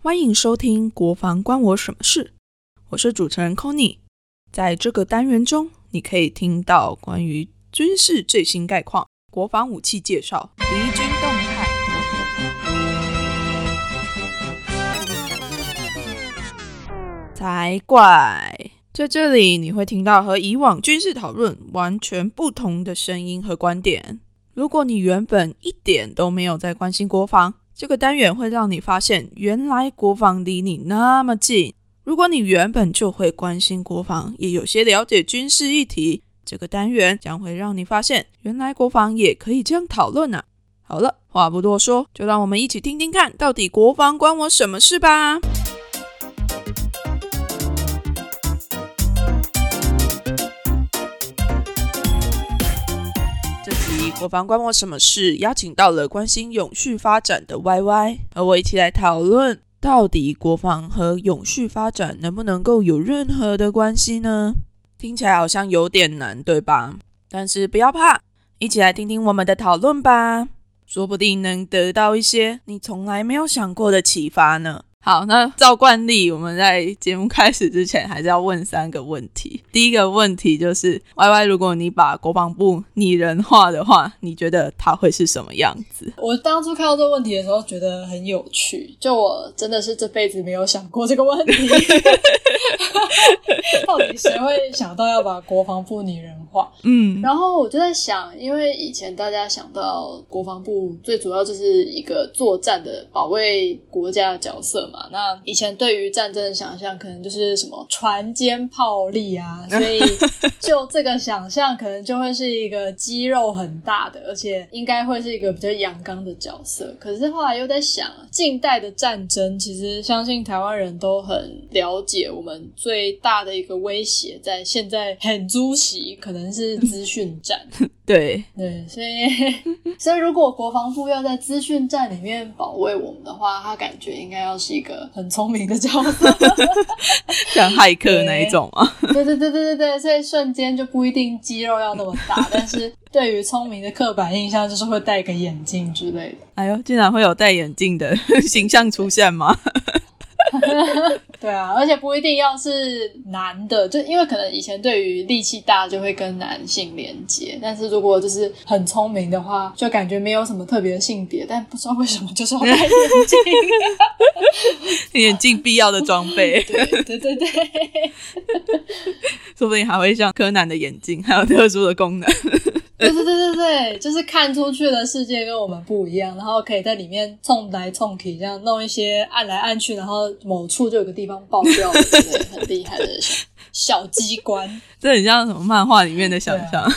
欢迎收听《国防关我什么事》，我是主持人 Conny 在这个单元中，你可以听到关于军事最新概况、国防武器介绍、敌军动态。才怪！在这里，你会听到和以往军事讨论完全不同的声音和观点。如果你原本一点都没有在关心国防，这个单元会让你发现，原来国防离你那么近。如果你原本就会关心国防，也有些了解军事议题，这个单元将会让你发现，原来国防也可以这样讨论呢！好了，话不多说，就让我们一起听听看，到底国防关我什么事吧。国防关我什么事？邀请到了关心永续发展的 Y Y，和我一起来讨论，到底国防和永续发展能不能够有任何的关系呢？听起来好像有点难，对吧？但是不要怕，一起来听听我们的讨论吧，说不定能得到一些你从来没有想过的启发呢。好，那照惯例，我们在节目开始之前还是要问三个问题。第一个问题就是，Y Y，如果你把国防部拟人化的话，你觉得它会是什么样子？我当初看到这个问题的时候，觉得很有趣。就我真的是这辈子没有想过这个问题，到底谁会想到要把国防部拟人化？嗯，然后我就在想，因为以前大家想到国防部，最主要就是一个作战的保卫国家的角色。嘛，那以前对于战争的想象，可能就是什么船坚炮利啊，所以 就这个想象，可能就会是一个肌肉很大的，而且应该会是一个比较阳刚的角色。可是后来又在想，近代的战争，其实相信台湾人都很了解，我们最大的一个威胁，在现在很租袭，可能是资讯战。对对，所以 所以如果国防部要在资讯战里面保卫我们的话，他感觉应该要是一个很聪明的角色，像骇客那一种啊。对对对对对对，所以瞬间就不一定肌肉要那么大，但是对于聪明的刻板印象就是会戴个眼镜之类的。哎呦，竟然会有戴眼镜的形象出现吗？对啊，而且不一定要是男的，就因为可能以前对于力气大就会跟男性连接，但是如果就是很聪明的话，就感觉没有什么特别的性别，但不知道为什么就是要戴眼镜，眼镜必要的装备，对对对对，说不定还会像柯南的眼镜，还有特殊的功能。对对对对对，就是看出去的世界跟我们不一样，然后可以在里面冲来冲去，这样弄一些按来按去，然后某处就有个地方爆掉，对，很厉害的小机关，这很像什么漫画里面的想象。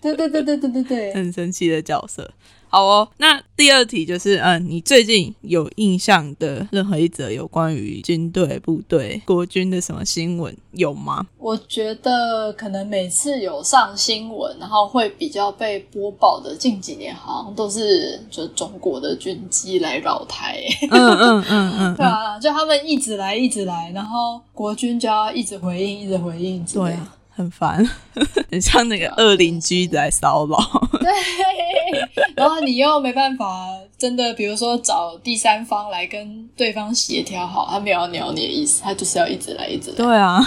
对对对对对对对，很神奇的角色。好哦，那第二题就是，嗯，你最近有印象的任何一则有关于军队、部队、国军的什么新闻有吗？我觉得可能每次有上新闻，然后会比较被播报的，近几年好像都是就中国的军机来扰台。嗯嗯嗯嗯，对啊，就他们一直来一直来，然后国军就要一直回应，一直回应，对。很烦，很像那个恶邻居在骚扰。对，然后你又没办法，真的，比如说找第三方来跟对方协调好，他没有要鸟你的意思，他就是要一直来，一直来。对啊，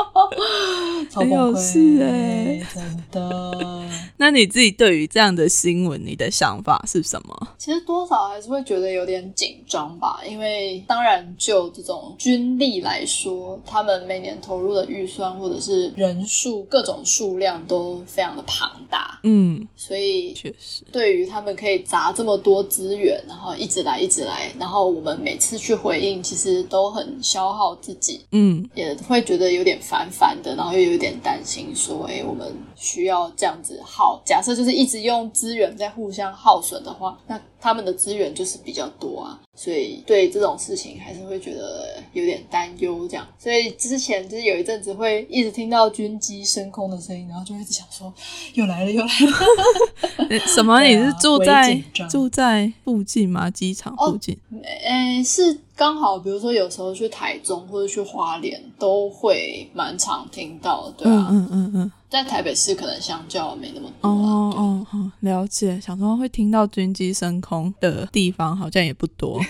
很有事哎，真的。那你自己对于这样的新闻，你的想法是什么？其实多少还是会觉得有点紧张吧，因为当然就这种军力来说，他们每年投入的预算或者是。人数各种数量都非常的庞大，嗯，所以确实。对于他们可以砸这么多资源，然后一直来一直来，然后我们每次去回应，其实都很消耗自己，嗯，也会觉得有点烦烦的，然后又有点担心，说，哎，我们需要这样子耗，假设就是一直用资源在互相耗损的话，那。他们的资源就是比较多啊，所以对这种事情还是会觉得有点担忧。这样，所以之前就是有一阵子会一直听到军机升空的声音，然后就一直想说又来了又来了。什么？你是住在 住在附近吗？机场附近？诶，是刚好，比如说有时候去台中或者去花莲，都会蛮常听到。对啊，嗯嗯嗯。在台北市可能相较没那么多。哦哦哦，了解。想说会听到军机升空的地方好像也不多。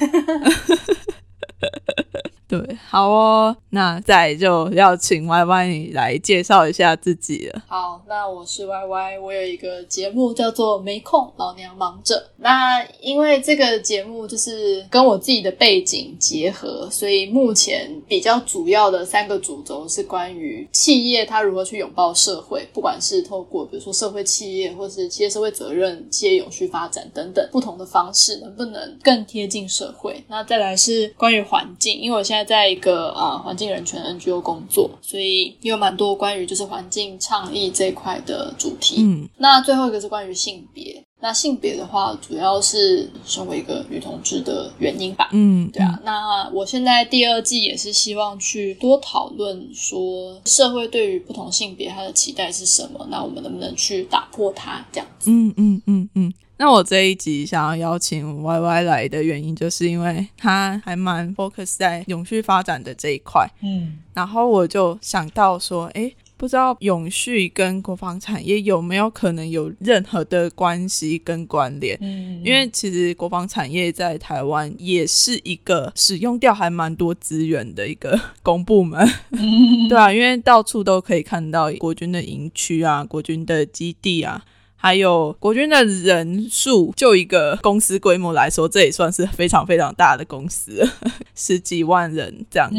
对，好哦，那再就要请 Y Y 你来介绍一下自己了。好，那我是 Y Y，我有一个节目叫做《没空，老娘忙着》。那因为这个节目就是跟我自己的背景结合，所以目前比较主要的三个主轴是关于企业它如何去拥抱社会，不管是透过比如说社会企业，或是企业社会责任、企业永续发展等等不同的方式，能不能更贴近社会？那再来是关于环境，因为我现在在一个啊环境人权 NGO 工作，所以有蛮多关于就是环境倡议这一块的主题。嗯，那最后一个是关于性别。那性别的话，主要是身为一个女同志的原因吧。嗯，对啊。那我现在第二季也是希望去多讨论说，社会对于不同性别它的期待是什么？那我们能不能去打破它？这样子。嗯嗯嗯嗯。那我这一集想要邀请 Y Y 来的原因，就是因为他还蛮 focus 在永续发展的这一块。嗯，然后我就想到说，哎，不知道永续跟国防产业有没有可能有任何的关系跟关联？嗯，因为其实国防产业在台湾也是一个使用掉还蛮多资源的一个 公部门。对啊，因为到处都可以看到国军的营区啊，国军的基地啊。还有国军的人数，就一个公司规模来说，这也算是非常非常大的公司，十几万人这样子。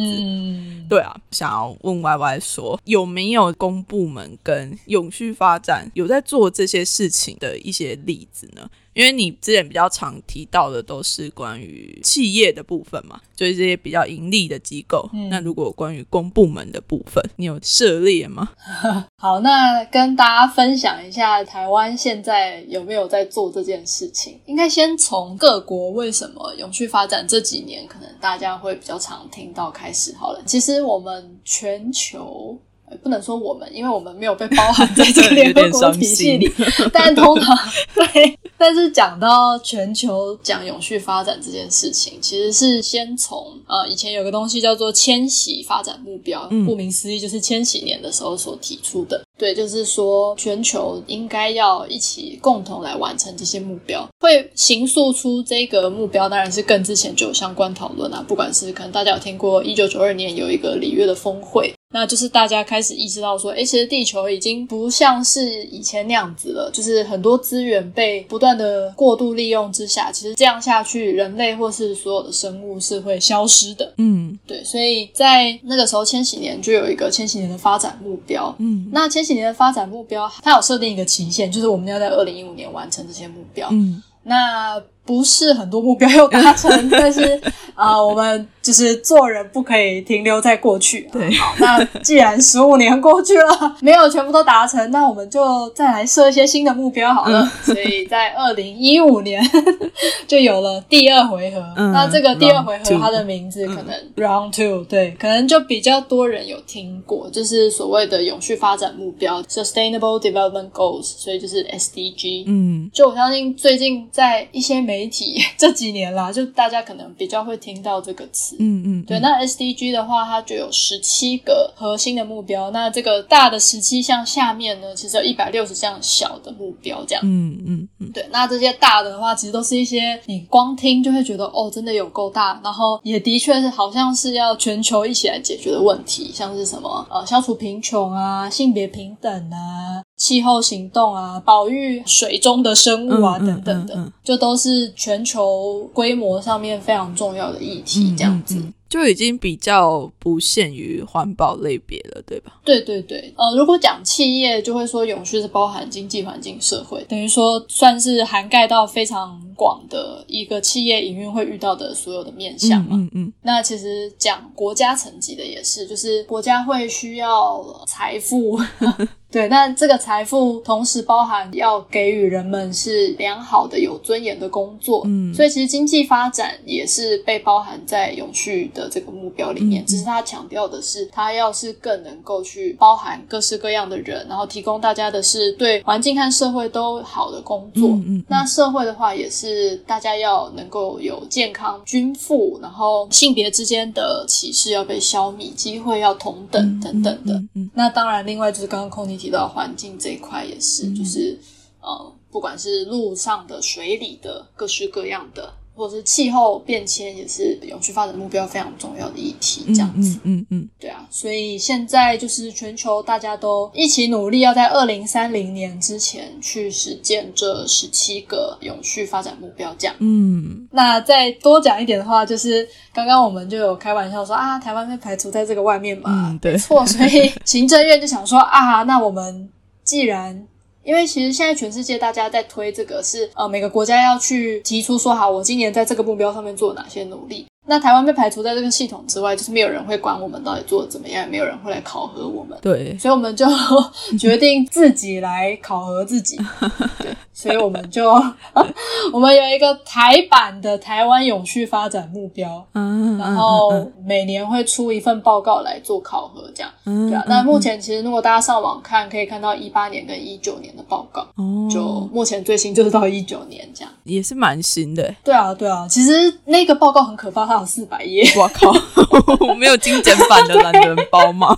对啊，想要问 Y Y 说，有没有公部门跟永续发展有在做这些事情的一些例子呢？因为你之前比较常提到的都是关于企业的部分嘛，就是这些比较盈利的机构。那如果关于公部门的部分，你有涉猎吗？好，那跟大家分享一下台湾现在有没有在做这件事情。应该先从各国为什么永续发展这几年可能大家会比较常听到开始好了。其实我们全球。不能说我们，因为我们没有被包含在这 个联合国体系里。但通常对，但是讲到全球讲永续发展这件事情，其实是先从呃以前有个东西叫做千禧发展目标，顾名思义就是千禧年的时候所提出的。对，就是说全球应该要一起共同来完成这些目标。会形塑出这个目标，当然是更之前就有相关讨论啊。不管是可能大家有听过，一九九二年有一个里约的峰会。那就是大家开始意识到说，哎，其实地球已经不像是以前那样子了，就是很多资源被不断的过度利用之下，其实这样下去，人类或是所有的生物是会消失的。嗯，对，所以在那个时候，千禧年就有一个千禧年的发展目标。嗯，那千禧年的发展目标，它有设定一个期限，就是我们要在二零一五年完成这些目标。嗯，那。不是很多目标要达成，但是 啊，我们就是做人不可以停留在过去。对，好，那既然十五年过去了，没有全部都达成，那我们就再来设一些新的目标好了。所以在二零一五年 就有了第二回合。嗯那这个第二回合它的名字可能 Round Two，对，可能就比较多人有听过，就是所谓的永续发展目标 （Sustainable Development Goals），所以就是 SDG。嗯，就我相信最近在一些媒媒体 这几年啦，就大家可能比较会听到这个词。嗯嗯，对。那 SDG 的话，它就有十七个核心的目标。那这个大的十七项下面呢，其实有一百六十项小的目标，这样。嗯嗯嗯，对。那这些大的话，其实都是一些你光听就会觉得哦，真的有够大。然后也的确是好像是要全球一起来解决的问题，像是什么呃，消除贫穷啊，性别平等啊。气候行动啊，保育水中的生物啊，等等的，就都是全球规模上面非常重要的议题，这样子。就已经比较不限于环保类别了，对吧？对对对，呃，如果讲企业，就会说永续是包含经济、环境、社会，等于说算是涵盖到非常广的一个企业营运会遇到的所有的面向嘛。嗯嗯。那其实讲国家层级的也是，就是国家会需要财富，对，那这个财富同时包含要给予人们是良好的、有尊严的工作。嗯，所以其实经济发展也是被包含在永续。的这个目标里面，只是他强调的是，他要是更能够去包含各式各样的人，然后提供大家的是对环境和社会都好的工作。嗯，那社会的话，也是大家要能够有健康均富，然后性别之间的歧视要被消灭，机会要同等等等的。嗯，那当然，另外就是刚刚空尼提到环境这一块也是，就是呃，不管是路上的、水里的，各式各样的。或者是气候变迁，也是永续发展目标非常重要的议题。这样子，嗯嗯，对啊，所以现在就是全球大家都一起努力，要在二零三零年之前去实践这十七个永续发展目标。这样，嗯，那再多讲一点的话，就是刚刚我们就有开玩笑说啊，台湾被排除在这个外面嘛，对，错，所以行政院就想说啊，那我们既然因为其实现在全世界大家在推这个是呃每个国家要去提出说好，我今年在这个目标上面做哪些努力。那台湾被排除在这个系统之外，就是没有人会管我们到底做的怎么样，也没有人会来考核我们。对，所以我们就 决定自己来考核自己。对，所以我们就 我们有一个台版的台湾永续发展目标，嗯，然后每年会出一份报告来做考核，这样。对啊，那目前其实如果大家上网看，可以看到一八年跟一九年的报告。哦，就目前最新就是到一九年这样，也是蛮新的。对啊，对啊，其实那个报告很可怕，它有四百页。我靠，我没有精简版的懒人包吗？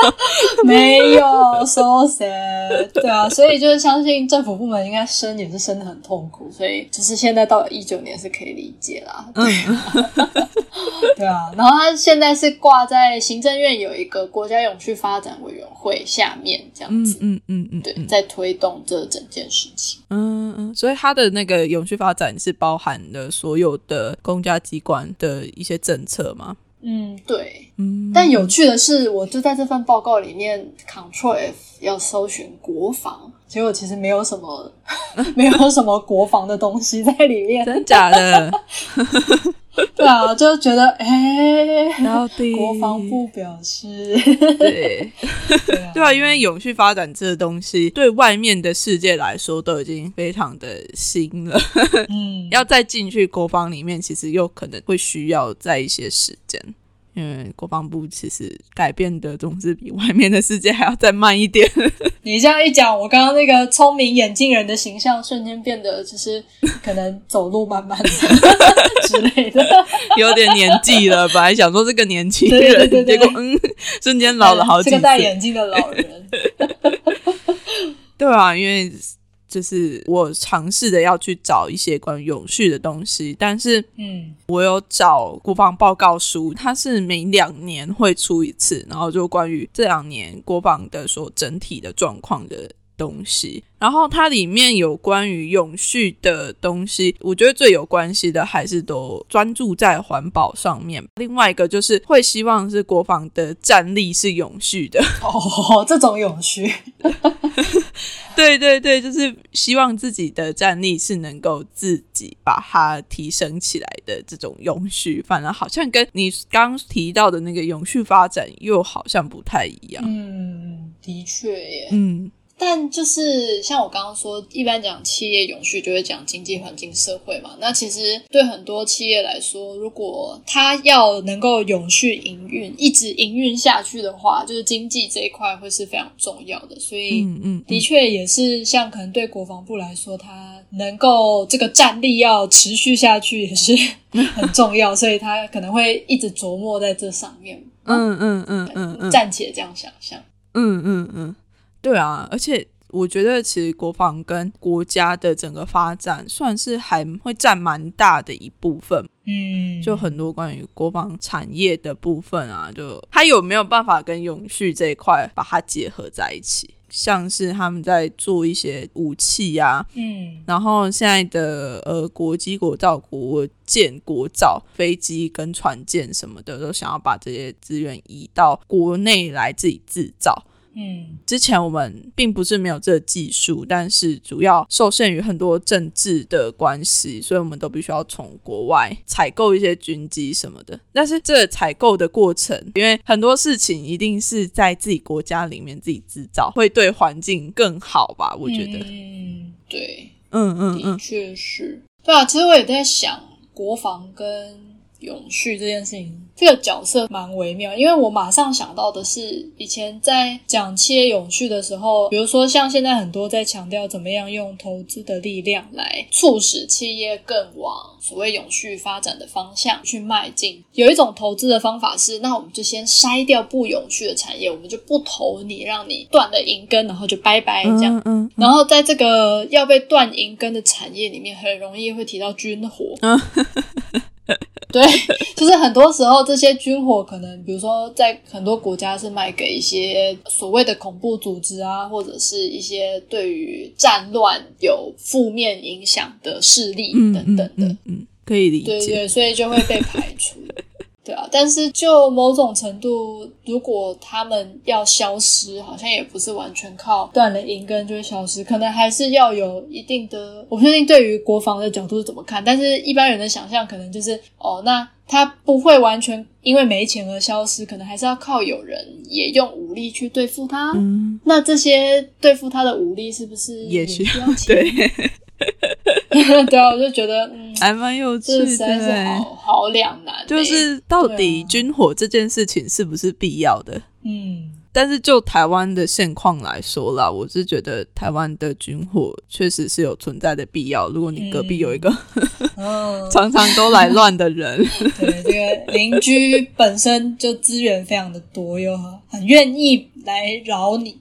没有，so sad。对啊，所以就是相信政府部门应该生也是生的很痛苦，所以就是现在到了一九年是可以理解啦。嗯，对啊，然后他现在是挂在行政院有一个国家永续发展委员会下面这样子，嗯嗯嗯，对，在推动这整件事情。嗯嗯，所以他的那个永续发展是包含了所有的公家机关的一些政策吗？嗯，对，嗯，但有趣的是，我就在这份报告里面，Control F 要搜寻国防，结果其实没有什么，没有什么国防的东西在里面，真假的？对啊，就觉得哎，到底？国防部表示，对，对啊，因为永续发展这个东西，对外面的世界来说都已经非常的新了，嗯，要再进去国防里面，其实又可能会需要在一些时间。因为国防部其实改变的总是比外面的世界还要再慢一点。你这样一讲，我刚刚那个聪明眼镜人的形象瞬间变得就是可能走路慢慢的 之类的，有点年纪了。本来想说这个年轻人，结果嗯，瞬间老了好几岁。这个戴眼镜的老人，对啊，因为。就是我尝试的要去找一些关于永续的东西，但是，嗯，我有找国防报告书，它是每两年会出一次，然后就关于这两年国防的所整体的状况的。东西，然后它里面有关于永续的东西，我觉得最有关系的还是都专注在环保上面。另外一个就是会希望是国防的战力是永续的哦，这种永续，对对对，就是希望自己的战力是能够自己把它提升起来的这种永续。反而好像跟你刚提到的那个永续发展又好像不太一样。嗯，的确耶，嗯。但就是像我刚刚说，一般讲企业永续就会讲经济环境社会嘛。那其实对很多企业来说，如果它要能够永续营运，一直营运下去的话，就是经济这一块会是非常重要的。所以，嗯嗯，的确也是像可能对国防部来说，它能够这个战力要持续下去也是 很重要，所以它可能会一直琢磨在这上面。嗯嗯嗯嗯嗯，暂且这样想象。嗯嗯嗯。对啊，而且我觉得其实国防跟国家的整个发展算是还会占蛮大的一部分。嗯，就很多关于国防产业的部分啊，就它有没有办法跟永续这一块把它结合在一起？像是他们在做一些武器啊，嗯，然后现在的呃国机、国造、国建、国造飞机跟船舰什么的，都想要把这些资源移到国内来自己制造。嗯，之前我们并不是没有这个技术，但是主要受限于很多政治的关系，所以我们都必须要从国外采购一些军机什么的。但是这采购的过程，因为很多事情一定是在自己国家里面自己制造，会对环境更好吧？我觉得，嗯，对，嗯嗯的确是，对啊。其实我也在想，国防跟永续这件事情，这个角色蛮微妙。因为我马上想到的是，以前在讲企业永续的时候，比如说像现在很多在强调怎么样用投资的力量来促使企业更往所谓永续发展的方向去迈进。有一种投资的方法是，那我们就先筛掉不永续的产业，我们就不投你，让你断了银根，然后就拜拜这样。嗯。然后在这个要被断银根的产业里面，很容易会提到军火。对，就是很多时候这些军火可能，比如说在很多国家是卖给一些所谓的恐怖组织啊，或者是一些对于战乱有负面影响的势力等等的。嗯，可以理解。对对，所以就会被排除。对啊，但是就某种程度，如果他们要消失，好像也不是完全靠断了银根就会消失，可能还是要有一定的。我不确定对于国防的角度是怎么看，但是一般人的想象可能就是，哦，那他不会完全因为没钱而消失，可能还是要靠有人也用武力去对付他。嗯，那这些对付他的武力是不是也需要钱？对 啊，我就觉得嗯，还蛮有趣的，好好两难。就是到底军火这件事情是不是必要的？嗯，但是就台湾的现况来说啦，我是觉得台湾的军火确实是有存在的必要。如果你隔壁有一个 常常都来乱的人，对这个邻居本身就资源非常的多，又很愿意来扰你，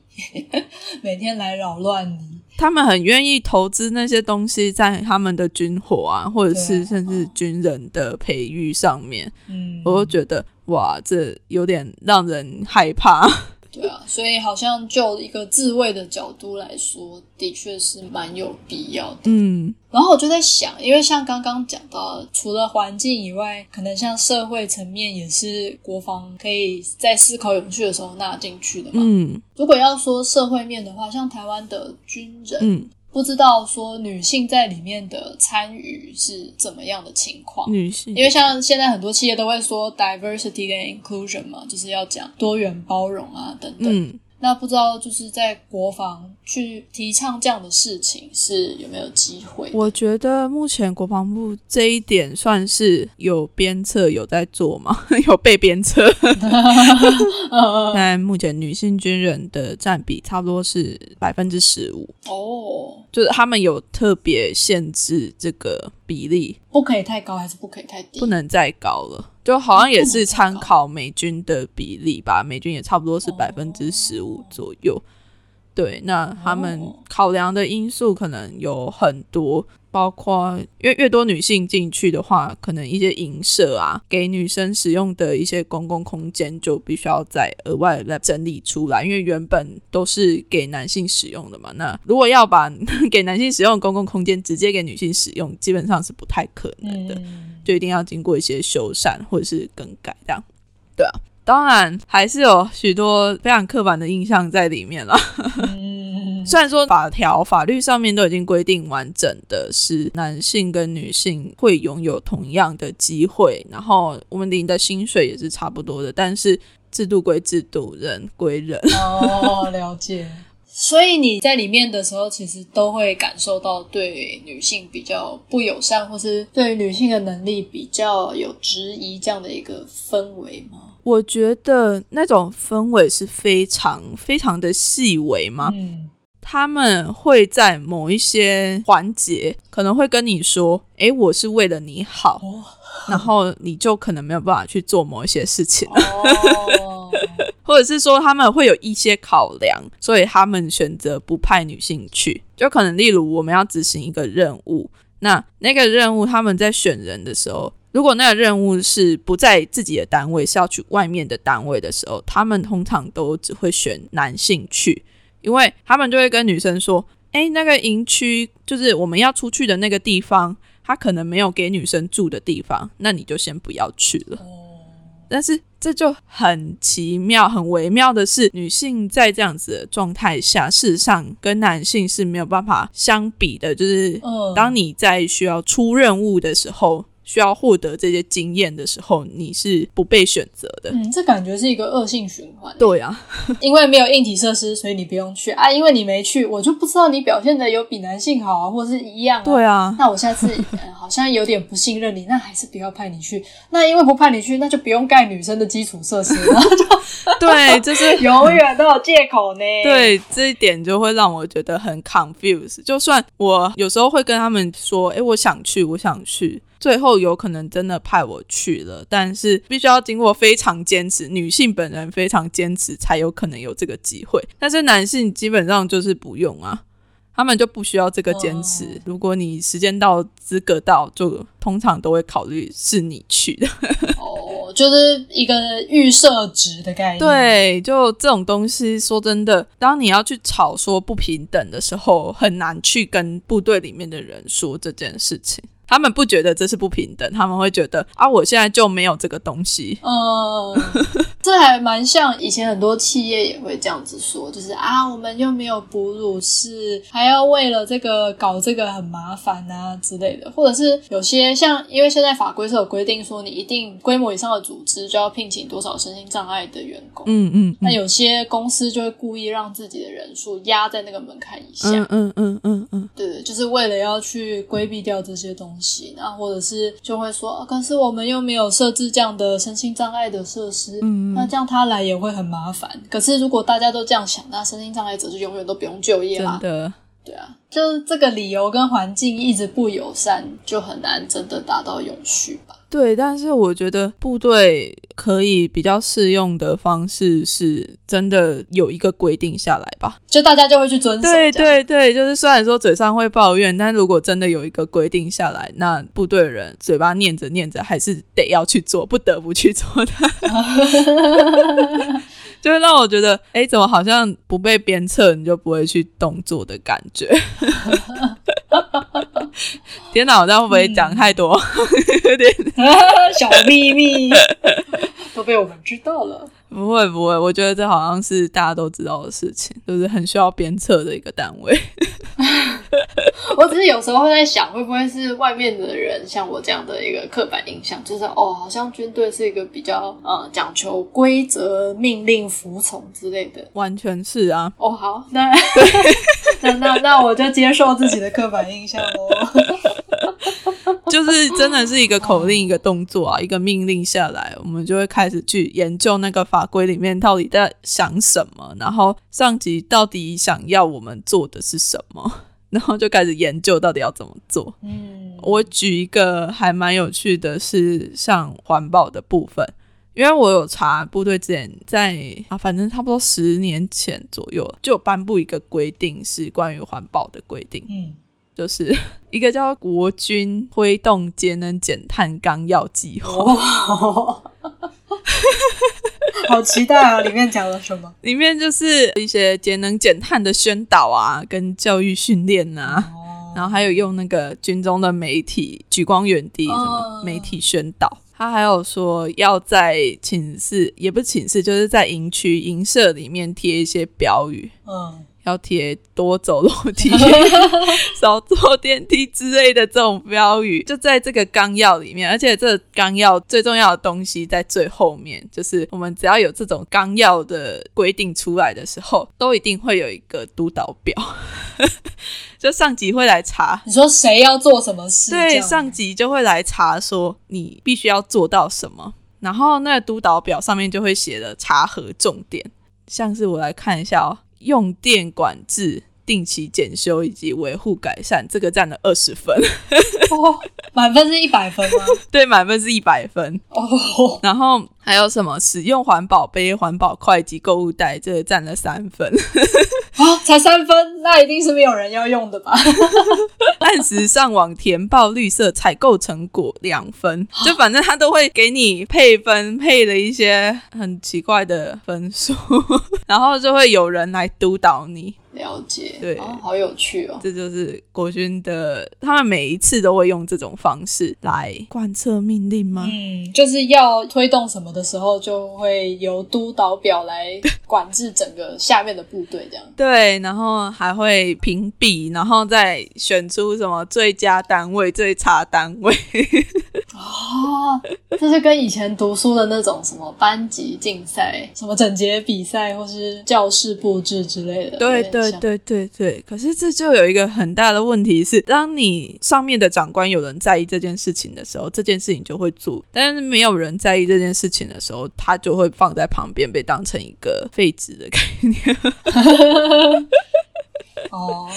每天来扰乱你。他们很愿意投资那些东西在他们的军火啊，或者是甚至军人的培育上面。嗯，我就觉得哇，这有点让人害怕。对啊，所以好像就一个自卫的角度来说，的确是蛮有必要的。嗯，然后我就在想，因为像刚刚讲到，除了环境以外，可能像社会层面也是国防可以在思考永续的时候纳进去的嘛。嗯，如果要说社会面的话，像台湾的军人，嗯。不知道说女性在里面的参与是怎么样的情况？女性，因为像现在很多企业都会说 diversity 跟 inclusion 嘛，就是要讲多元包容啊等等。那不知道就是在国防去提倡这样的事情是有没有机会？我觉得目前国防部这一点算是有鞭策有在做嘛，有被鞭策。但目前女性军人的占比差不多是百分之十五哦，就是他们有特别限制这个比例，不可以太高还是不可以太低？不能再高了。就好像也是参考美军的比例吧，美军也差不多是百分之十五左右。对，那他们考量的因素可能有很多，包括因为越多女性进去的话，可能一些影射啊，给女生使用的一些公共空间就必须要再额外来整理出来，因为原本都是给男性使用的嘛。那如果要把 给男性使用的公共空间直接给女性使用，基本上是不太可能的，就一定要经过一些修缮或者是更改这样。对啊。当然，还是有许多非常刻板的印象在里面了。虽然说法条、法律上面都已经规定完整的是男性跟女性会拥有同样的机会，然后我们领的薪水也是差不多的，但是制度归制度，人归人。哦，了解。所以你在里面的时候，其实都会感受到对女性比较不友善，或是对女性的能力比较有质疑这样的一个氛围吗？我觉得那种氛围是非常非常的细微嘛，他们会在某一些环节可能会跟你说：“诶，我是为了你好。” 然后你就可能没有办法去做某一些事情，或者是说他们会有一些考量，所以他们选择不派女性去。就可能例如我们要执行一个任务，那那个任务他们在选人的时候。如果那个任务是不在自己的单位，是要去外面的单位的时候，他们通常都只会选男性去，因为他们就会跟女生说：“哎，那个营区就是我们要出去的那个地方，他可能没有给女生住的地方，那你就先不要去了。”但是这就很奇妙、很微妙的是，女性在这样子的状态下，事实上跟男性是没有办法相比的。就是当你在需要出任务的时候。需要获得这些经验的时候，你是不被选择的。嗯，这感觉是一个恶性循环。对啊，因为没有硬体设施，所以你不用去啊。因为你没去，我就不知道你表现的有比男性好啊，或者是一样。对啊，那我下次 好像有点不信任你，那还是不要派你去。那因为不派你去，那就不用盖女生的基础设施，然后就对，就是 永远都有借口呢。对，这一点就会让我觉得很 confuse。就算我有时候会跟他们说，哎，我想去，我想去。最后有可能真的派我去了，但是必须要经过非常坚持，女性本人非常坚持才有可能有这个机会。但是男性基本上就是不用啊，他们就不需要这个坚持。如果你时间到、资格到，就通常都会考虑是你去的。哦，就是一个预设值的概念。对，就这种东西，说真的，当你要去吵说不平等的时候，很难去跟部队里面的人说这件事情。他们不觉得这是不平等，他们会觉得啊，我现在就没有这个东西。嗯，这还蛮像以前很多企业也会这样子说，就是啊，我们又没有哺乳室，还要为了这个搞这个很麻烦啊之类的。或者是有些像，因为现在法规是有规定说，你一定规模以上的组织就要聘请多少身心障碍的员工。嗯嗯。那有些公司就会故意让自己的人数压在那个门槛以下。嗯嗯嗯嗯嗯。对对，就是为了要去规避掉这些东西。那或者是就会说，可是我们又没有设置这样的身心障碍的设施，嗯，那这样他来也会很麻烦。可是如果大家都这样想，那身心障碍者就永远都不用就业啦。真的，对啊，就是这个理由跟环境一直不友善，就很难真的达到永续吧。对，但是我觉得部队可以比较适用的方式是真的有一个规定下来吧，就大家就会去遵守。对对对，就是虽然说嘴上会抱怨，但如果真的有一个规定下来，那部队的人嘴巴念着念着还是得要去做，不得不去做的，就会让我觉得，哎，怎么好像不被鞭策你就不会去动作的感觉。天哪，我这样会不会讲太多？有点。小秘密 都被我们知道了。不会不会，我觉得这好像是大家都知道的事情，就是很需要鞭策的一个单位。我只是有时候会在想，会不会是外面的人像我这样的一个刻板印象，就是哦，好像军队是一个比较呃讲求规则、命令服从之类的。完全是啊。哦，好，那 那那那我就接受自己的刻板印象喽。就是真的是一个口令，一个动作啊，一个命令下来，我们就会开始去研究那个法规里面到底在想什么，然后上级到底想要我们做的是什么，然后就开始研究到底要怎么做。嗯，我举一个还蛮有趣的是像环保的部分，因为我有查部队之前在啊，反正差不多十年前左右就颁布一个规定，是关于环保的规定。嗯。就是 一个叫国军推动节能减碳纲要计划，好期待啊！里面讲了什么？里面就是一些节能减碳的宣导啊，跟教育训练啊，然后还有用那个军中的媒体举光远地什么媒体宣导。他还有说要在寝室，也不是寝室，就是在营区营舍里面贴一些标语。嗯。要贴多走楼梯、少坐电梯之类的这种标语，就在这个纲要里面。而且这纲要最重要的东西在最后面，就是我们只要有这种纲要的规定出来的时候，都一定会有一个督导表，就上级会来查。你说谁要做什么事？对，上级就会来查，说你必须要做到什么。然后那个督导表上面就会写了查核重点，像是我来看一下哦。用电管制、定期检修以及维护改善，这个占了二十分。哦，满分是一百分吗？对，满分是一百分。哦，然后还有什么？使用环保杯、环保筷及购物袋，这个占了三分。啊，才三分，那一定是没有人要用的吧？按时上网填报绿色采购成果两分，就反正他都会给你配分，配了一些很奇怪的分数，然后就会有人来督导你。了解，对，好有趣哦！这就是国军的，他们每一次都会用这种方式来贯彻命令吗？嗯，就是要推动什么的时候，就会由督导表来 管制整个下面的部队，这样。对，然后还会评比，然后再选出什么最佳单位、最差单位。哦，就是跟以前读书的那种什么班级竞赛、什么整洁比赛，或是教室布置之类的。对对对对对。可是这就有一个很大的问题是，当你上面的长官有人在意这件事情的时候，这件事情就会做；但是没有人在意这件事情的时候，他就会放在旁边，被当成一个废纸的概念。哦。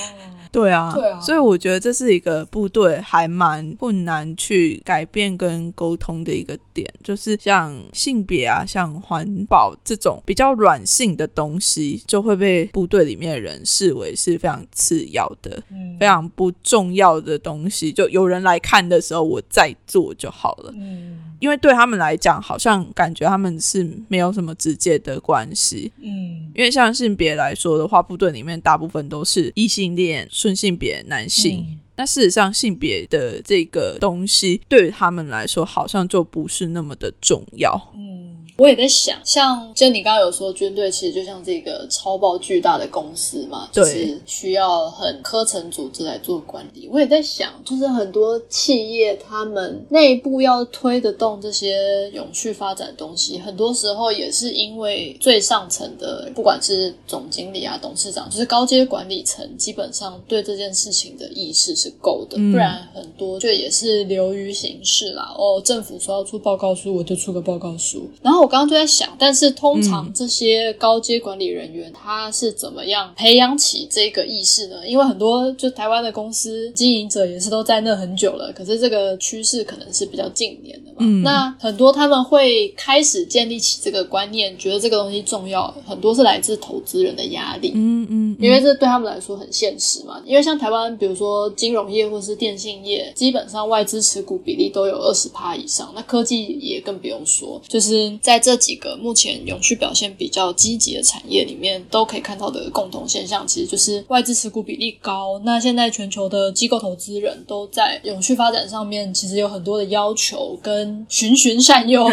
对啊，所以我觉得这是一个部队还蛮困难去改变跟沟通的一个点，就是像性别啊、像环保这种比较软性的东西，就会被部队里面的人视为是非常次要的、非常不重要的东西。就有人来看的时候，我再做就好了。嗯，因为对他们来讲，好像感觉他们是没有什么直接的关系。嗯，因为像性别来说的话，部队里面大部分都是异性恋。顺性别男性，那事实上性别的这个东西对于他们来说，好像就不是那么的重要。嗯。我也在想，像就你刚刚有说，军队其实就像这个超爆巨大的公司嘛，就是需要很科层组织来做管理。我也在想，就是很多企业他们内部要推得动这些永续发展的东西，很多时候也是因为最上层的，不管是总经理啊、董事长，就是高阶管理层，基本上对这件事情的意识是够的，不然很多就也是流于形式啦。哦，政府说要出报告书，我就出个报告书，然后我。刚刚就在想，但是通常这些高阶管理人员他是怎么样培养起这个意识呢？因为很多就台湾的公司经营者也是都在那很久了，可是这个趋势可能是比较近年的嘛。那很多他们会开始建立起这个观念，觉得这个东西重要，很多是来自投资人的压力。嗯嗯，因为这对他们来说很现实嘛。因为像台湾，比如说金融业或是电信业，基本上外资持股比例都有二十趴以上，那科技也更不用说，就是在。这几个目前永续表现比较积极的产业里面，都可以看到的共同现象，其实就是外资持股比例高。那现在全球的机构投资人都在永续发展上面，其实有很多的要求跟循循善诱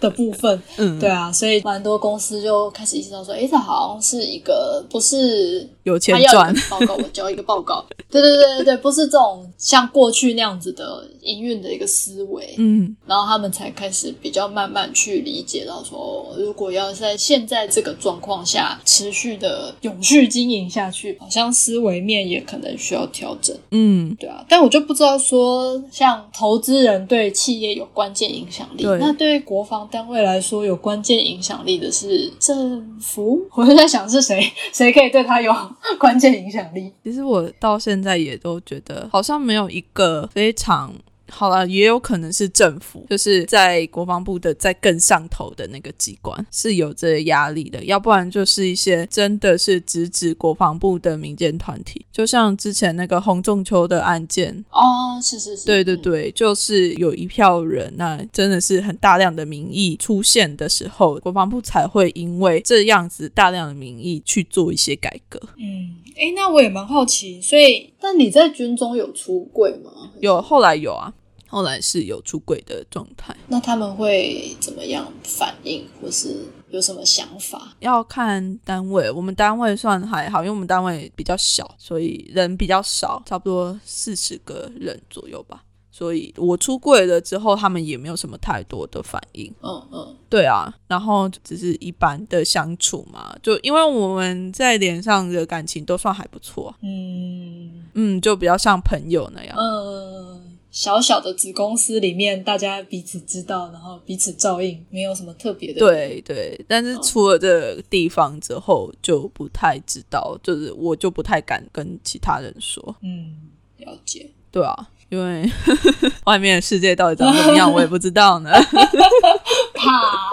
的部分。嗯，对啊，所以蛮多公司就开始意识到说，哎，这好像是一个不是有钱赚报告，我交一个报告。对对对对对，不是这种像过去那样子的营运的一个思维。嗯，然后他们才开始比较慢慢去理解。到说，如果要在现在这个状况下持续的永续经营下去，好像思维面也可能需要调整。嗯，对啊，但我就不知道说，像投资人对企业有关键影响力，那对国防单位来说有关键影响力的是政府。我就在想是谁，谁可以对他有关键影响力？其实我到现在也都觉得，好像没有一个非常。好了，也有可能是政府，就是在国防部的在更上头的那个机关是有这个压力的，要不然就是一些真的是直指国防部的民间团体，就像之前那个洪仲秋的案件哦，是是是，对对对，就是有一票人，那真的是很大量的民意出现的时候，国防部才会因为这样子大量的民意去做一些改革。嗯，哎，那我也蛮好奇，所以那你在军中有出柜吗？有，后来有啊。后来是有出轨的状态，那他们会怎么样反应，或是有什么想法？要看单位，我们单位算还好，因为我们单位比较小，所以人比较少，差不多四十个人左右吧。所以我出柜了之后，他们也没有什么太多的反应。嗯嗯，对啊，然后只是一般的相处嘛，就因为我们在脸上的感情都算还不错。嗯嗯，就比较像朋友那样。嗯。小小的子公司里面，大家彼此知道，然后彼此照应，没有什么特别的。对对，但是出了这个地方之后，就不太知道，就是我就不太敢跟其他人说。嗯，了解。对啊，因为 外面的世界到底长怎么样，我也不知道呢。怕。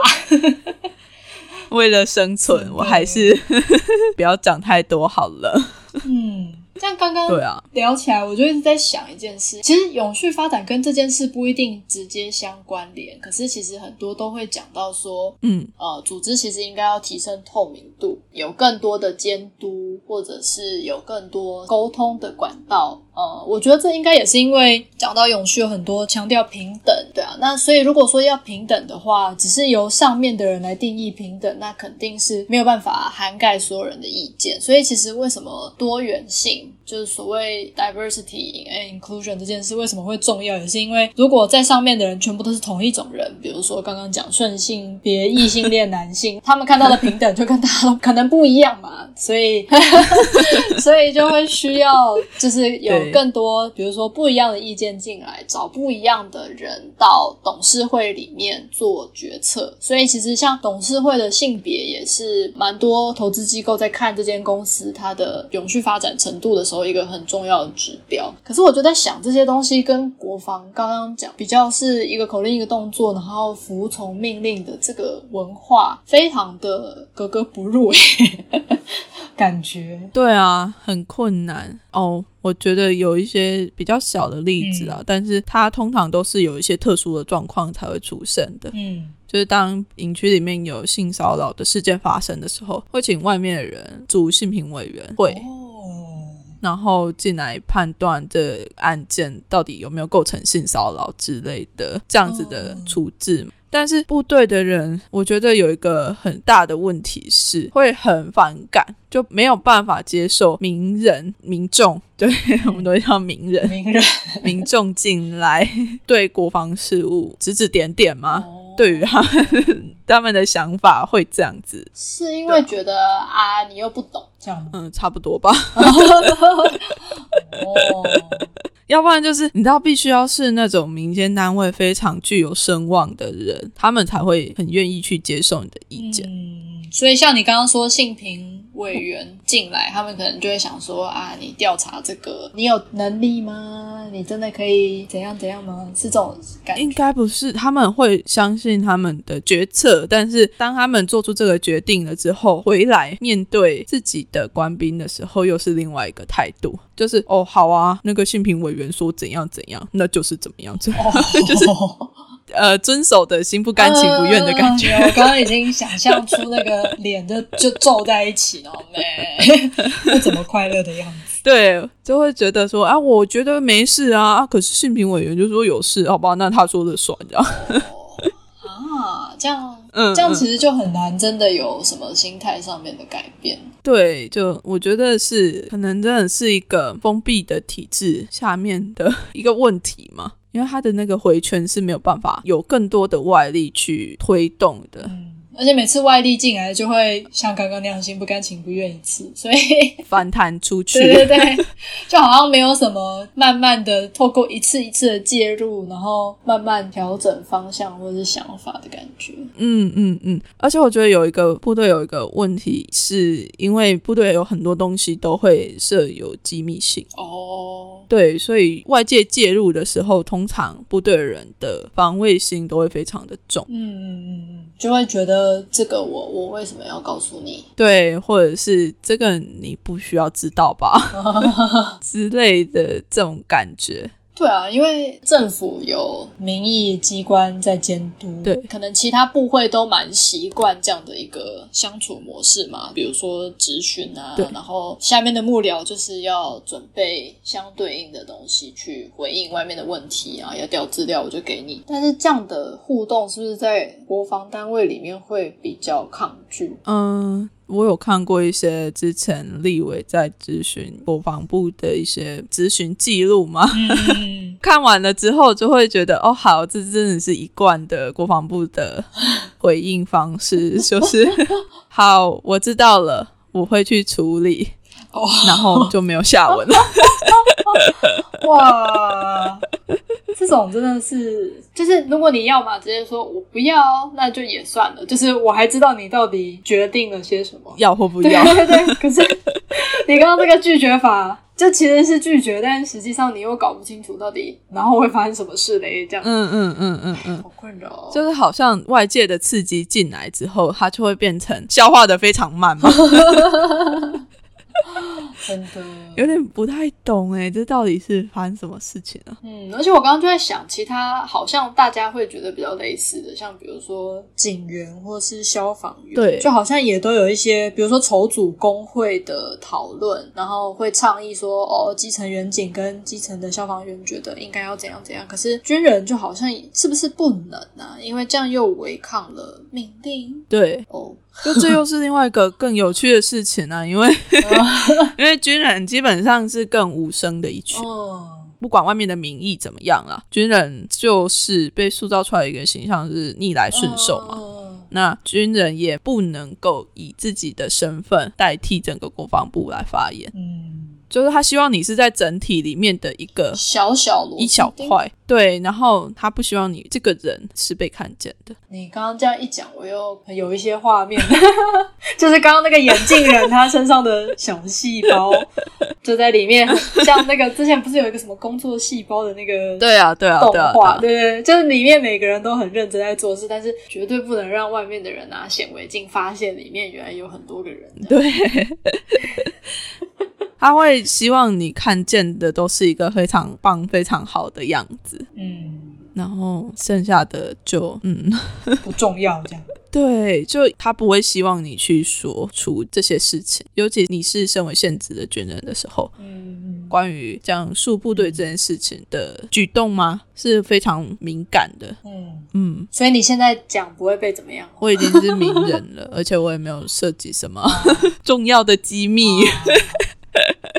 为了生存，我还是不要讲太多好了。嗯。像刚刚对啊聊起来，我就一直在想一件事。其实永续发展跟这件事不一定直接相关联，可是其实很多都会讲到说，嗯呃，组织其实应该要提升透明度，有更多的监督，或者是有更多沟通的管道。呃，我觉得这应该也是因为讲到永续有很多强调平等，对啊。那所以如果说要平等的话，只是由上面的人来定义平等，那肯定是没有办法涵盖所有人的意见。所以其实为什么多元性？就是所谓 diversity and inclusion 这件事为什么会重要，也是因为如果在上面的人全部都是同一种人，比如说刚刚讲顺性别异性恋男性，他们看到的平等就跟大家可能不一样嘛，所以 所以就会需要就是有更多，比如说不一样的意见进来，找不一样的人到董事会里面做决策。所以其实像董事会的性别也是蛮多投资机构在看这间公司它的永续发展程度的时候。一个很重要的指标，可是我就在想，这些东西跟国防刚刚讲比较是一个口令一个动作，然后服从命令的这个文化，非常的格格不入，感觉对啊，很困难哦。我觉得有一些比较小的例子啊，但是它通常都是有一些特殊的状况才会出现的。嗯，就是当营区里面有性骚扰的事件发生的时候，会请外面的人组性评委员会。然后进来判断这案件到底有没有构成性骚扰之类的这样子的处置，但是部队的人，我觉得有一个很大的问题是会很反感，就没有办法接受名人、民众，对我们都叫名人、名人、民众进来 对国防事务指指点点吗？对于他们 他们的想法会这样子，是因为觉得啊，你又不懂这样嗯，差不多吧。哦，要不然就是你知道，必须要是那种民间单位非常具有声望的人，他们才会很愿意去接受你的意见。嗯，所以像你刚刚说性平。委员进来，他们可能就会想说啊，你调查这个，你有能力吗？你真的可以怎样怎样吗？是这种感？应该不是，他们会相信他们的决策，但是当他们做出这个决定了之后，回来面对自己的官兵的时候，又是另外一个态度，就是哦，好啊，那个性评委员说怎样怎样，那就是怎么样子，就是。呃，遵守的心不甘情不愿的感觉。我刚刚已经想象出那个脸就就皱在一起了，没不 怎么快乐的样子。对，就会觉得说啊，我觉得没事啊，可是性评委员就说有事，好吧，那他说的算这样。啊，这样，嗯，这样其实就很难，真的有什么心态上面的改变。对，就我觉得是可能真的是一个封闭的体制下面的一个问题嘛。因为他的那个回圈是没有办法有更多的外力去推动的。而且每次外力进来，就会像刚刚那样心不甘情不愿一次，所以 反弹出去。对对对，就好像没有什么慢慢的透过一次一次的介入，然后慢慢调整方向或者是想法的感觉。嗯嗯嗯。而且我觉得有一个部队有一个问题，是因为部队有很多东西都会设有机密性。哦。对，所以外界介入的时候，通常部队人的防卫心都会非常的重。嗯嗯嗯嗯，就会觉得。呃，这个我我为什么要告诉你？对，或者是这个你不需要知道吧 之类的这种感觉。对啊，因为政府有民意机关在监督，对，可能其他部会都蛮习惯这样的一个相处模式嘛。比如说质询啊，然后下面的幕僚就是要准备相对应的东西去回应外面的问题啊，要调资料我就给你。但是这样的互动是不是在国防单位里面会比较抗拒？嗯。我有看过一些之前立委在咨询国防部的一些咨询记录嘛，看完了之后就会觉得，哦，好，这真的是一贯的国防部的回应方式，就是 好，我知道了，我会去处理，然后就没有下文了。哇！这种真的是，就是如果你要嘛，直接说我不要，那就也算了。就是我还知道你到底决定了些什么，要或不要。对对。可是你刚刚这个拒绝法，就其实是拒绝，但是实际上你又搞不清楚到底然后会发生什么事嘞？这样。嗯嗯嗯嗯嗯。好困扰。就是好像外界的刺激进来之后，它就会变成消化的非常慢嘛。真的有点不太懂哎，这到底是发生什么事情啊？嗯，而且我刚刚就在想，其他好像大家会觉得比较类似的，像比如说警员或是消防员，对，就好像也都有一些，比如说筹组工会的讨论，然后会倡议说，哦，基层员警跟基层的消防员觉得应该要怎样怎样，可是军人就好像是不是不能啊？因为这样又违抗了命令。对，哦。就这又是另外一个更有趣的事情啊，因为 因为军人基本上是更无声的一群，不管外面的民意怎么样啦，军人就是被塑造出来一个形象是逆来顺受嘛。那军人也不能够以自己的身份代替整个国防部来发言。嗯。就是他希望你是在整体里面的一个小小一小块，对，然后他不希望你这个人是被看见的。你刚刚这样一讲，我又有一些画面，就是刚刚那个眼镜人他身上的小细胞 就在里面，像那个之前不是有一个什么工作细胞的那个对啊对啊动画，对对，就是里面每个人都很认真在做事，但是绝对不能让外面的人拿显微镜发现里面原来有很多个人。对。他会希望你看见的都是一个非常棒、非常好的样子，嗯，然后剩下的就嗯。不重要，这样。对，就他不会希望你去说出这些事情，尤其你是身为现职的军人的时候，嗯，关于讲述部队这件事情的举动吗？是非常敏感的，嗯。嗯，所以你现在讲不会被怎么样？我已经是名人了，而且我也没有涉及什么重要的机密。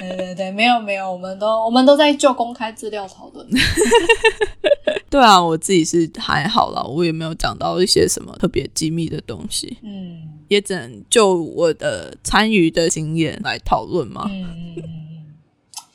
对对对，没有没有，我们都我们都在就公开资料讨论。对啊，我自己是还好啦，我也没有讲到一些什么特别机密的东西。嗯，也只能就我的参与的经验来讨论嘛。嗯嗯嗯。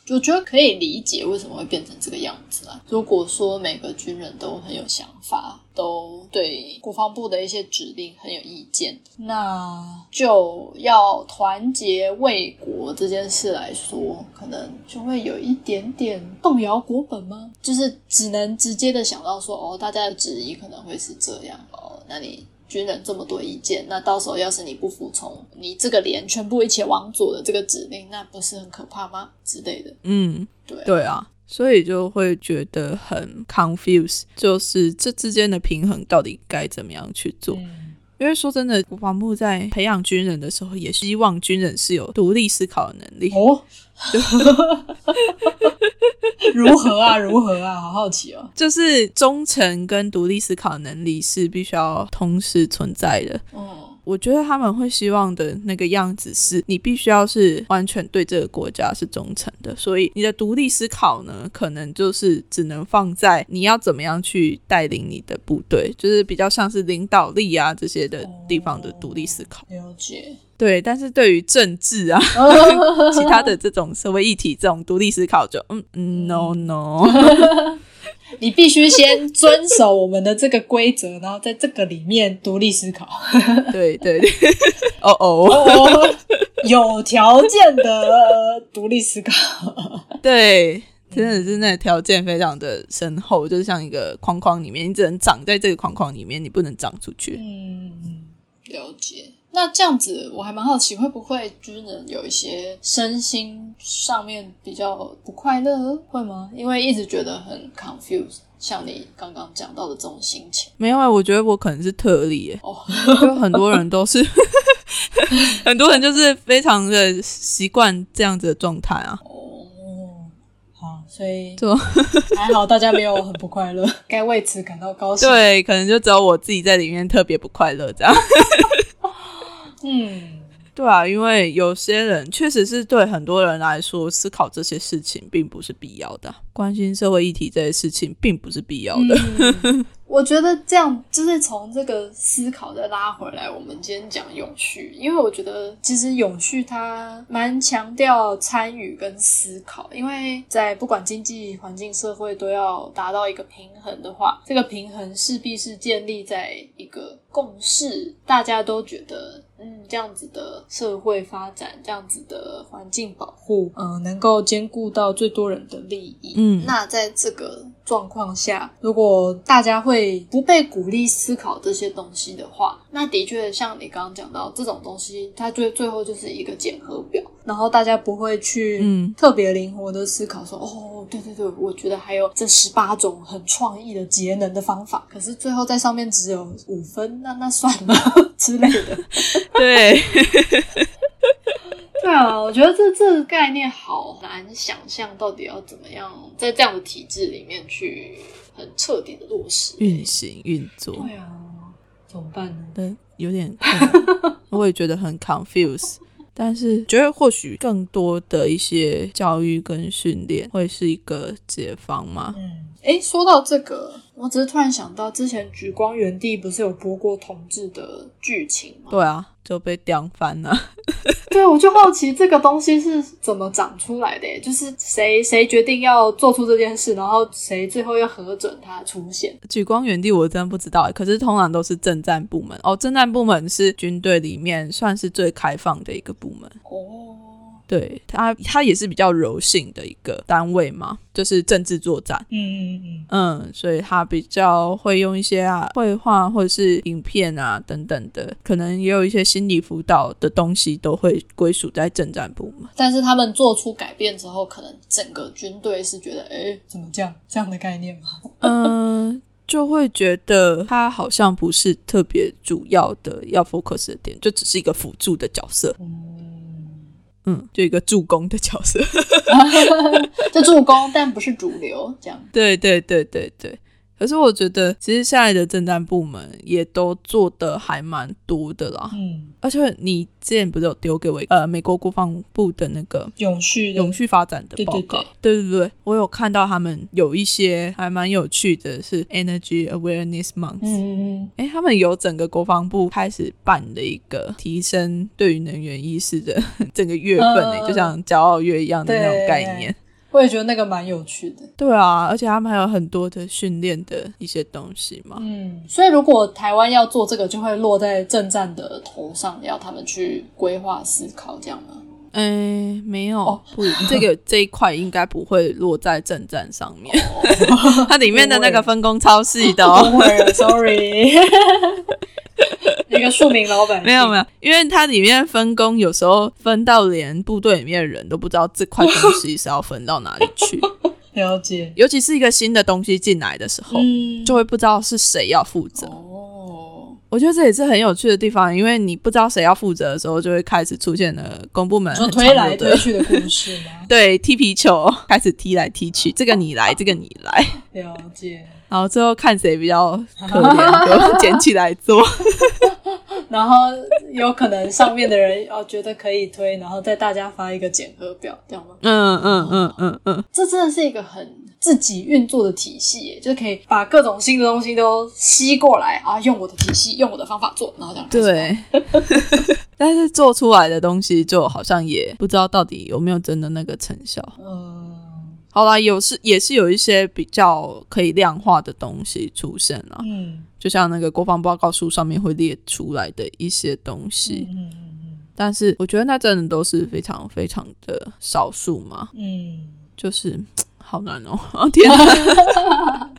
我觉得可以理解为什么会变成这个样子啊。如果说每个军人都很有想法，都对国防部的一些指令很有意见，那就要团结为国这件事来说，可能就会有一点点动摇国本吗？就是只能直接的想到说，哦，大家的旨意可能会是这样哦，那你。军人这么多意见，那到时候要是你不服从，你这个连全部一起往左的这个指令，那不是很可怕吗？之类的。嗯，对对啊，所以就会觉得很 confuse，就是这之间的平衡到底该怎么样去做？因为说真的，国防部在培养军人的时候，也希望军人是有独立思考的能力。哦。如何啊？如何啊？好好奇哦！就是忠诚跟独立思考能力是必须要同时存在的。嗯。我觉得他们会希望的那个样子是，你必须要是完全对这个国家是忠诚的，所以你的独立思考呢，可能就是只能放在你要怎么样去带领你的部队，就是比较像是领导力啊这些的地方的独立思考。了解。对，但是对于政治啊，其他的这种社会议题，这种独立思考就嗯，no no。你必须先遵守我们的这个规则，然后在这个里面独立思考。对 对对，哦哦，有条件的独立思考。对，真的是那条件非常的深厚，就是像一个框框里面，你只能长在这个框框里面，你不能长出去。嗯，了解。那这样子，我还蛮好奇，会不会军人有一些身心上面比较不快乐，会吗？因为一直觉得很 confused，像你刚刚讲到的这种心情。没有啊，我觉得我可能是特例，哦，就很多人都是，很多人就是非常的习惯这样子的状态啊。哦，好，所以就 还好，大家没有很不快乐，该为此感到高兴。对，可能就只有我自己在里面特别不快乐，这样。嗯，对啊，因为有些人确实是对很多人来说，思考这些事情并不是必要的，关心社会议题这些事情并不是必要的。我觉得这样就是从这个思考再拉回来，我们今天讲永续，因为我觉得其实永续它蛮强调参与跟思考，因为在不管经济环境、社会都要达到一个平衡的话，这个平衡势必是建立在一个共识，大家都觉得。嗯，这样子的社会发展，这样子的环境保护，嗯，能够兼顾到最多人的利益。嗯，那在这个状况下，如果大家会不被鼓励思考这些东西的话，那的确像你刚刚讲到这种东西，它最最后就是一个检核表，然后大家不会去嗯特别灵活的思考说，哦，对对对，我觉得还有这十八种很创意的节能的方法，可是最后在上面只有五分，那那算了 之类的。对，对啊，我觉得这这个概念好难想象，到底要怎么样在这样的体制里面去很彻底的落实运行运作。对啊，怎么办呢？对，有点，我也觉得很 confuse。但是觉得或许更多的一些教育跟训练会是一个解放吗？嗯，诶，说到这个，我只是突然想到，之前《举光原地》不是有播过同志的剧情吗？对啊。就被刁翻了。对，我就好奇这个东西是怎么长出来的？就是谁谁决定要做出这件事，然后谁最后要核准它出现？举光原地，我真的不知道。可是通常都是政战部门哦，政战部门是军队里面算是最开放的一个部门哦。对他，他也是比较柔性的一个单位嘛，就是政治作战。嗯嗯嗯嗯，所以他比较会用一些啊绘画或者是影片啊等等的，可能也有一些心理辅导的东西都会归属在政战部嘛。但是他们做出改变之后，可能整个军队是觉得，哎，怎么这样这样的概念吗？嗯，就会觉得他好像不是特别主要的要 focus 的点，就只是一个辅助的角色。嗯，就一个助攻的角色，就助攻，但不是主流，这样。对对对对对。可是我觉得，其实现在的政战部门也都做的还蛮多的啦。嗯，而且你之前不是有丢给我呃美国国防部的那个永续永续发展的报告？对对对，我有看到他们有一些还蛮有趣的，是 Energy Awareness Month。嗯嗯嗯。哎，他们有整个国防部开始办的一个提升对于能源意识的 整个月份呢，就像骄傲月一样的那种概念。我也觉得那个蛮有趣的。对啊，而且他们还有很多的训练的一些东西嘛。嗯，所以如果台湾要做这个，就会落在正战的头上，要他们去规划思考，这样吗？嗯，没有，不，这个这一块应该不会落在正战上面。它里面的那个分工超细的。不会，sorry。一个庶民老板没有没有，因为它里面分工有时候分到连部队里面的人都不知道这块东西是要分到哪里去。了解，尤其是一个新的东西进来的时候，就会不知道是谁要负责。哦，我觉得这也是很有趣的地方，因为你不知道谁要负责的时候，就会开始出现了公部门推来推去的故事吗？对，踢皮球开始踢来踢去，这个你来，这个你来。了解。然后最后看谁比较可怜，就捡起来做。然后有可能上面的人哦觉得可以推，然后再大家发一个检核表，这样吗？嗯嗯嗯嗯嗯，这真的是一个很自己运作的体系，就是可以把各种新的东西都吸过来啊，用我的体系，用我的方法做，然后这样。对。但是做出来的东西就好像也不知道到底有没有真的那个成效。嗯。好啦，有是也是有一些比较可以量化的东西出现了，嗯，就像那个国防报告书上面会列出来的一些东西，嗯嗯嗯，但是我觉得那真的都是非常非常的少数嘛，嗯，就是 好难哦，天。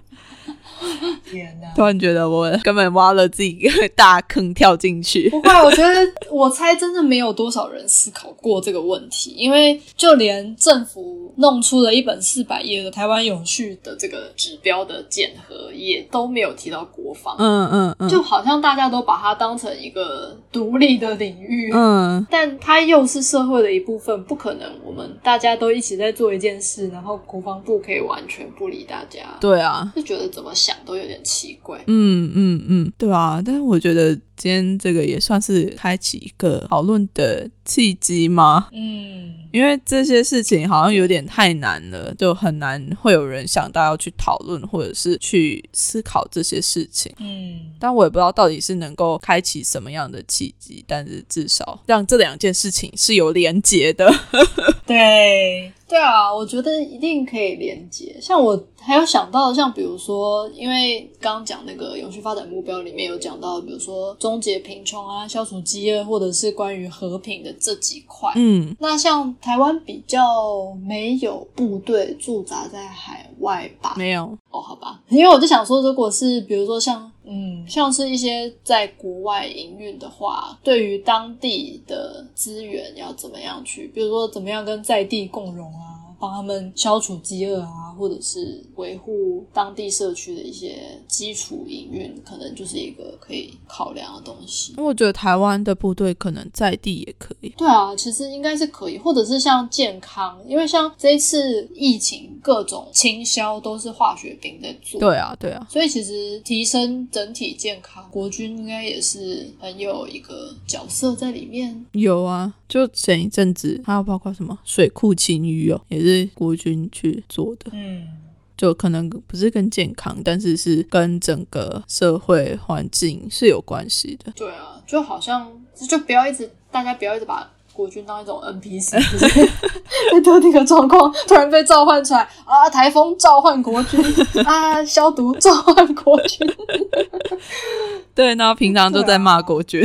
天哪！突然觉得我根本挖了自己一个大坑跳进去。不会，我觉得我猜真的没有多少人思考过这个问题，因为就连政府弄出了一本四百页的台湾永续的这个指标的检核，也都没有提到国防。嗯嗯嗯，就好像大家都把它当成一个独立的领域。嗯，但它又是社会的一部分，不可能我们大家都一起在做一件事，然后国防部可以完全不理大家。对啊，就觉得怎么想。都有点奇怪，嗯嗯嗯，对啊，但是我觉得今天这个也算是开启一个讨论的契机吗？嗯，因为这些事情好像有点太难了，就很难会有人想到要去讨论或者是去思考这些事情。嗯，但我也不知道到底是能够开启什么样的契机，但是至少让这两件事情是有连结的。对。对啊，我觉得一定可以连接。像我还有想到，像比如说，因为刚刚讲那个永续发展目标里面有讲到，比如说终结贫穷啊、消除饥饿，或者是关于和平的这几块。嗯，那像台湾比较没有部队驻扎在海外吧？没有哦，好吧。因为我就想说，如果是比如说像嗯，像是一些在国外营运的话，对于当地的资源要怎么样去，比如说怎么样跟在地共融啊。帮他们消除饥饿啊，啊，或者是维护当地社区的一些基础营运，可能就是一个可以考量的东西。我觉得台湾的部队可能在地也可以。对啊，其实应该是可以，或者是像健康，因为像这一次疫情，各种清消都是化学兵在做。对啊，对啊。所以其实提升整体健康，国军应该也是很有一个角色在里面。有啊，就前一阵子还有包括什么水库清淤哦，也是国军去做的。嗯，就可能不是跟健康，但是是跟整个社会环境是有关系的。对啊，就好像就不要一直大家不要一直把。国军当一种 NPC，在特定的状况突然被召唤出来啊！台风召唤国军 啊！消毒召唤国军，对，然后平常就在骂国军。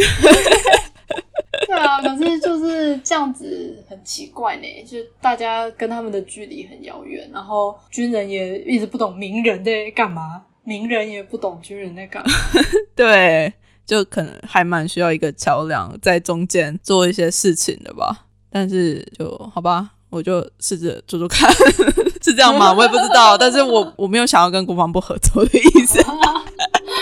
对啊，可是就是这样子很奇怪呢，就大家跟他们的距离很遥远，然后军人也一直不懂名人在干嘛，名人也不懂军人在干嘛。对。就可能还蛮需要一个桥梁在中间做一些事情的吧，但是就好吧，我就试着做做看，是这样吗？我也不知道，但是我我没有想要跟国防部合作的意思。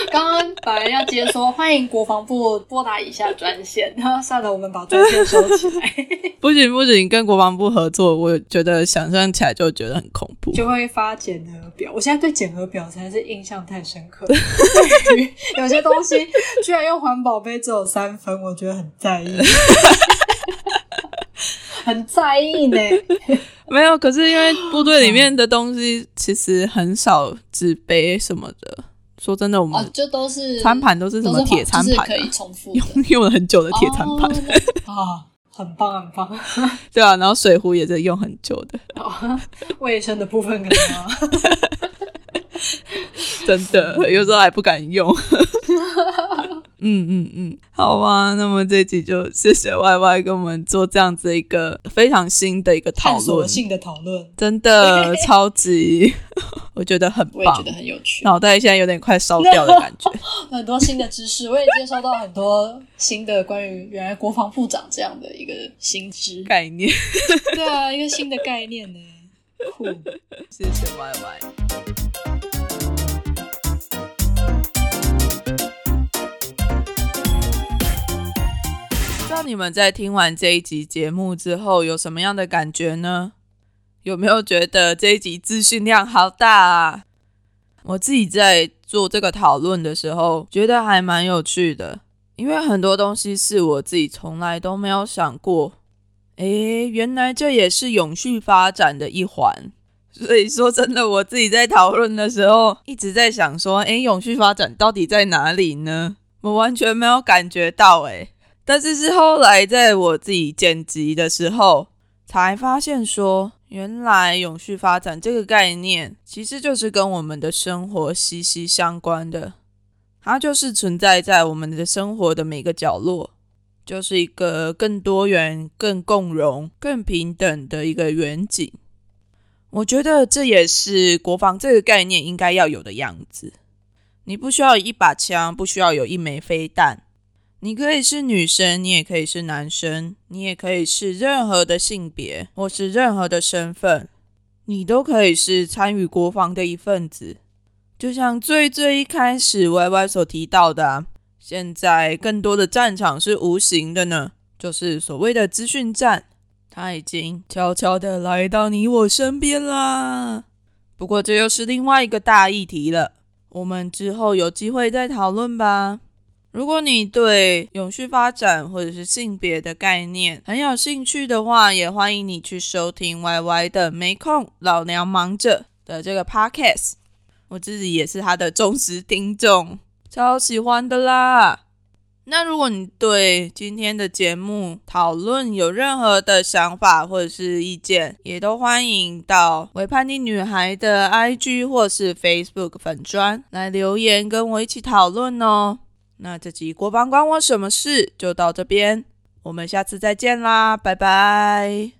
刚刚本来要接说欢迎国防部拨打以下专线，然 后算了，我们把专线收起来。不行不行，跟国防部合作，我觉得想象起来就觉得很恐怖，就会发检核表。我现在对检核表才是印象太深刻，有些东西居然用环保杯只有三分，我觉得很在意，很在意呢。没有，可是因为部队里面的东西其实很少纸杯什么的。说真的，我们就都是餐盘都是什么铁餐盘，可以重复用用了很久的铁餐盘。啊，很棒很棒。对啊，然后水壶也是用很久的，卫生的部分可能 真的有时候还不敢用。嗯嗯嗯，好吧，那么这集就谢谢 Y Y 跟我们做这样子一个非常新的一个讨论性的讨论，真的 超级，我觉得很棒，我也觉得很有趣，脑袋现在有点快烧掉的感觉。很多新的知识，我也接收到很多新的关于原来国防部长这样的一个新知概念。对啊，一个新的概念呢，酷，谢谢 Y Y。道你们在听完这一集节目之后有什么样的感觉呢？有没有觉得这一集资讯量好大啊？我自己在做这个讨论的时候，觉得还蛮有趣的，因为很多东西是我自己从来都没有想过。诶，原来这也是永续发展的一环。所以说真的，我自己在讨论的时候，一直在想说，诶，永续发展到底在哪里呢？我完全没有感觉到，诶。但是是后来在我自己剪辑的时候，才发现说，原来永续发展这个概念，其实就是跟我们的生活息息相关的。它就是存在在我们的生活的每个角落，就是一个更多元、更共融、更平等的一个远景。我觉得这也是国防这个概念应该要有的样子。你不需要一把枪，不需要有一枚飞弹。你可以是女生，你也可以是男生，你也可以是任何的性别或是任何的身份，你都可以是参与国防的一份子。就像最最一开始 Y Y 所提到的，现在更多的战场是无形的呢，就是所谓的资讯战，它已经悄悄的来到你我身边啦。不过这又是另外一个大议题了，我们之后有机会再讨论吧。如果你对永续发展或者是性别的概念很有兴趣的话，也欢迎你去收听 Y Y 的没空老娘忙着的这个 podcast。我自己也是他的忠实听众，超喜欢的啦。那如果你对今天的节目讨论有任何的想法或者是意见，也都欢迎到为叛逆女孩的 IG 或是 Facebook 粉砖来留言，跟我一起讨论哦。那这集国防关我什么事就到这边，我们下次再见啦，拜拜。